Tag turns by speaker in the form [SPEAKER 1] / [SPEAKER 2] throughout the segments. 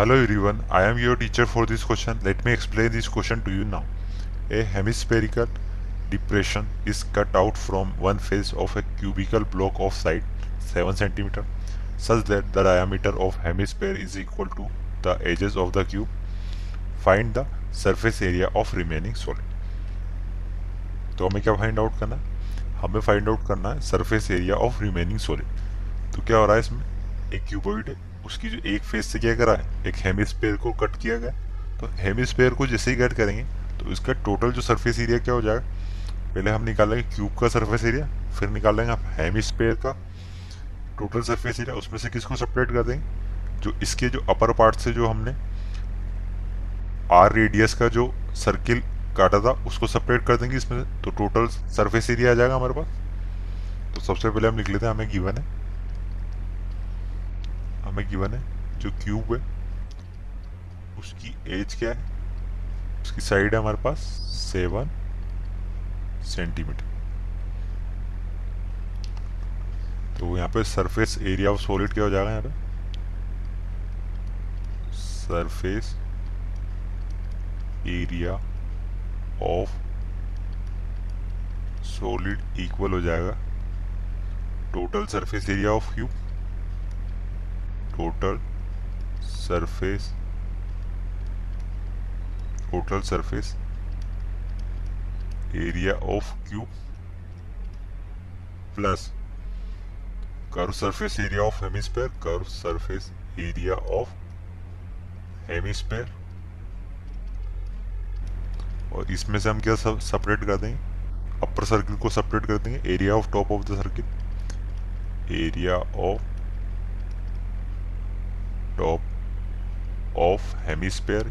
[SPEAKER 1] Hello everyone, I am your teacher for this question. Let me explain this question to you now. A hemispherical depression is cut out from one face of a cubical block of side 7 cm such that the diameter of hemisphere is equal to the edges of the cube. Find the surface area of remaining solid. तो हमें क्या find out करना है हमें find out करना है surface area of remaining solid तो क्या हो रहा है इसमें एक क्यूबॉइड है उसकी जो एक फेस से क्या करा है? एक हेमिस्पेयर को कट किया गया। तो हेमिस्पेयर को जैसे ही कट करेंगे तो इसका टोटल जो सरफेस एरिया क्या हो जाएगा? पहले हम निकालेंगे क्यूब का सरफेस एरिया फिर निकालेंगे आप हेमिस्पेयर का टोटल सरफेस एरिया उसमें से किसको सेपरेट कर देंगे? जो इसके जो अपर पार्ट से जो हमने आर रेडियस का जो सर्किल काटा था, उसको सेपरेट कर देंगे इसमें तो टोटल सरफेस एरिया आ जाएगा हमारे पास। तो सबसे पहले हम लिख लेते हैं हमें गिवन है। हमें गिवन है, जो क्यूब है, उसकी एज क्या है? उसकी साइड है हमारे पास सेवन सेंटीमीटर तो यहाँ पे सरफेस एरिया ऑफ़ सॉलिड क्या हो जाएगा यहाँ पे? Surface area of solid equal हो जाएगा total surface area of cube total surface total surface area of cube plus curve surface area of hemi hemisphere curve surface area of hemisphere और इसमें से हम क्या सब सेपरेट कर देंगे? अपर सर्किल को सेपरेट कर देंगे area of top of the circle area of top of hemisphere.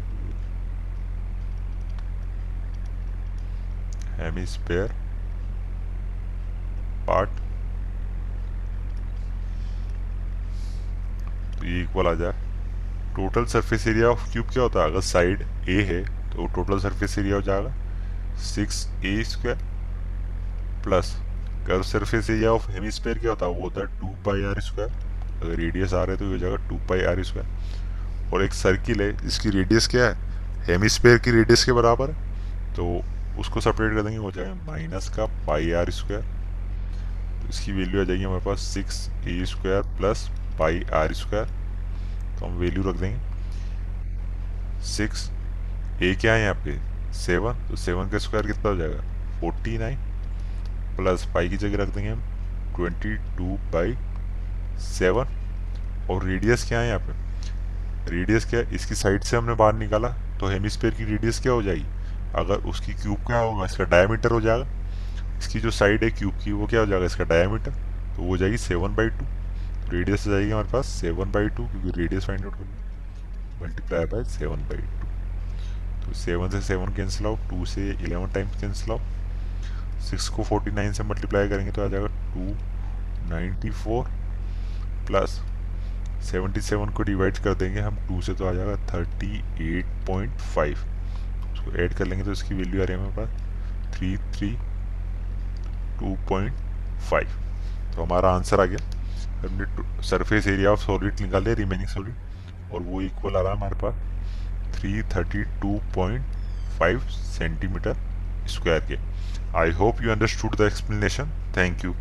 [SPEAKER 1] Hemisphere part तो ये इक्वल आ जाए। Total surface area of cube क्या होता है? अगर साइड ए है तो टोटल सरफेस एरिया हो जाएगा। Six a square plus curve surface area of hemisphere क्या होता है? वो होता है टू पाई आर स्क्वायर अगर रेडियस आ रहा है तो ये हो जाएगा टू पाई आर स्क्वायर और एक सर्किल है जिसकी रेडियस क्या है? हेमिस्फेयर की रेडियस के बराबर है. तो उसको सेपरेट कर देंगे, हो जाएगा माइनस का पाई आर स्क्वायर तो इसकी वैल्यू आ जाएगी हमारे पास six a square plus pi r square तो हम वैल्यू रख देंगे. सिक्स ए क्या है यहाँ पे? सेवन तो सेवन का स्क्वायर कितना हो जाएगा? फोर्टी नाइन प्लस पाई की जगह रख देंगे हम ट्वेंटी टू बाई सेवन और रेडियस क्या है यहाँ पे? रेडियस क्या है? इसकी साइड से हमने बाहर निकाला तो हेमिस्फेयर की रेडियस क्या हो जाएगी? अगर उसकी क्यूब क्या होगा, इसका डायमीटर हो जाएगा। इसकी जो साइड है क्यूब की, वो क्या हो जाएगा, इसका डायमीटर तो वो हो जाएगी सेवन बाई टू। रेडियस हो जाएगी हमारे पास सेवन बाई टू, क्योंकि रेडियस फाइंड आउट करनी multiply by seven by two. तो सेवन से सेवन कैंसिल आउट टू से eleven times cancel out six को फोर्टी नाइन से मल्टीप्लाई करेंगे तो आ जाएगा टू नाइन्टी फोर। प्लस 77 को डिवाइड कर देंगे, हम टू से तो आ जाएगा 38.5 उसको ऐड कर लेंगे तो इसकी वैल्यू आ रही है हमारे पास three three two point five तो हमारा आंसर आ गया। हमने सरफेस एरिया ऑफ़ सॉलिड निकाल लिया रिमेनिंग सॉलिड और वो इक्वल आ रहा है हमारे पास three thirty two point five centimetre square के। I hope you understood the explanation thank you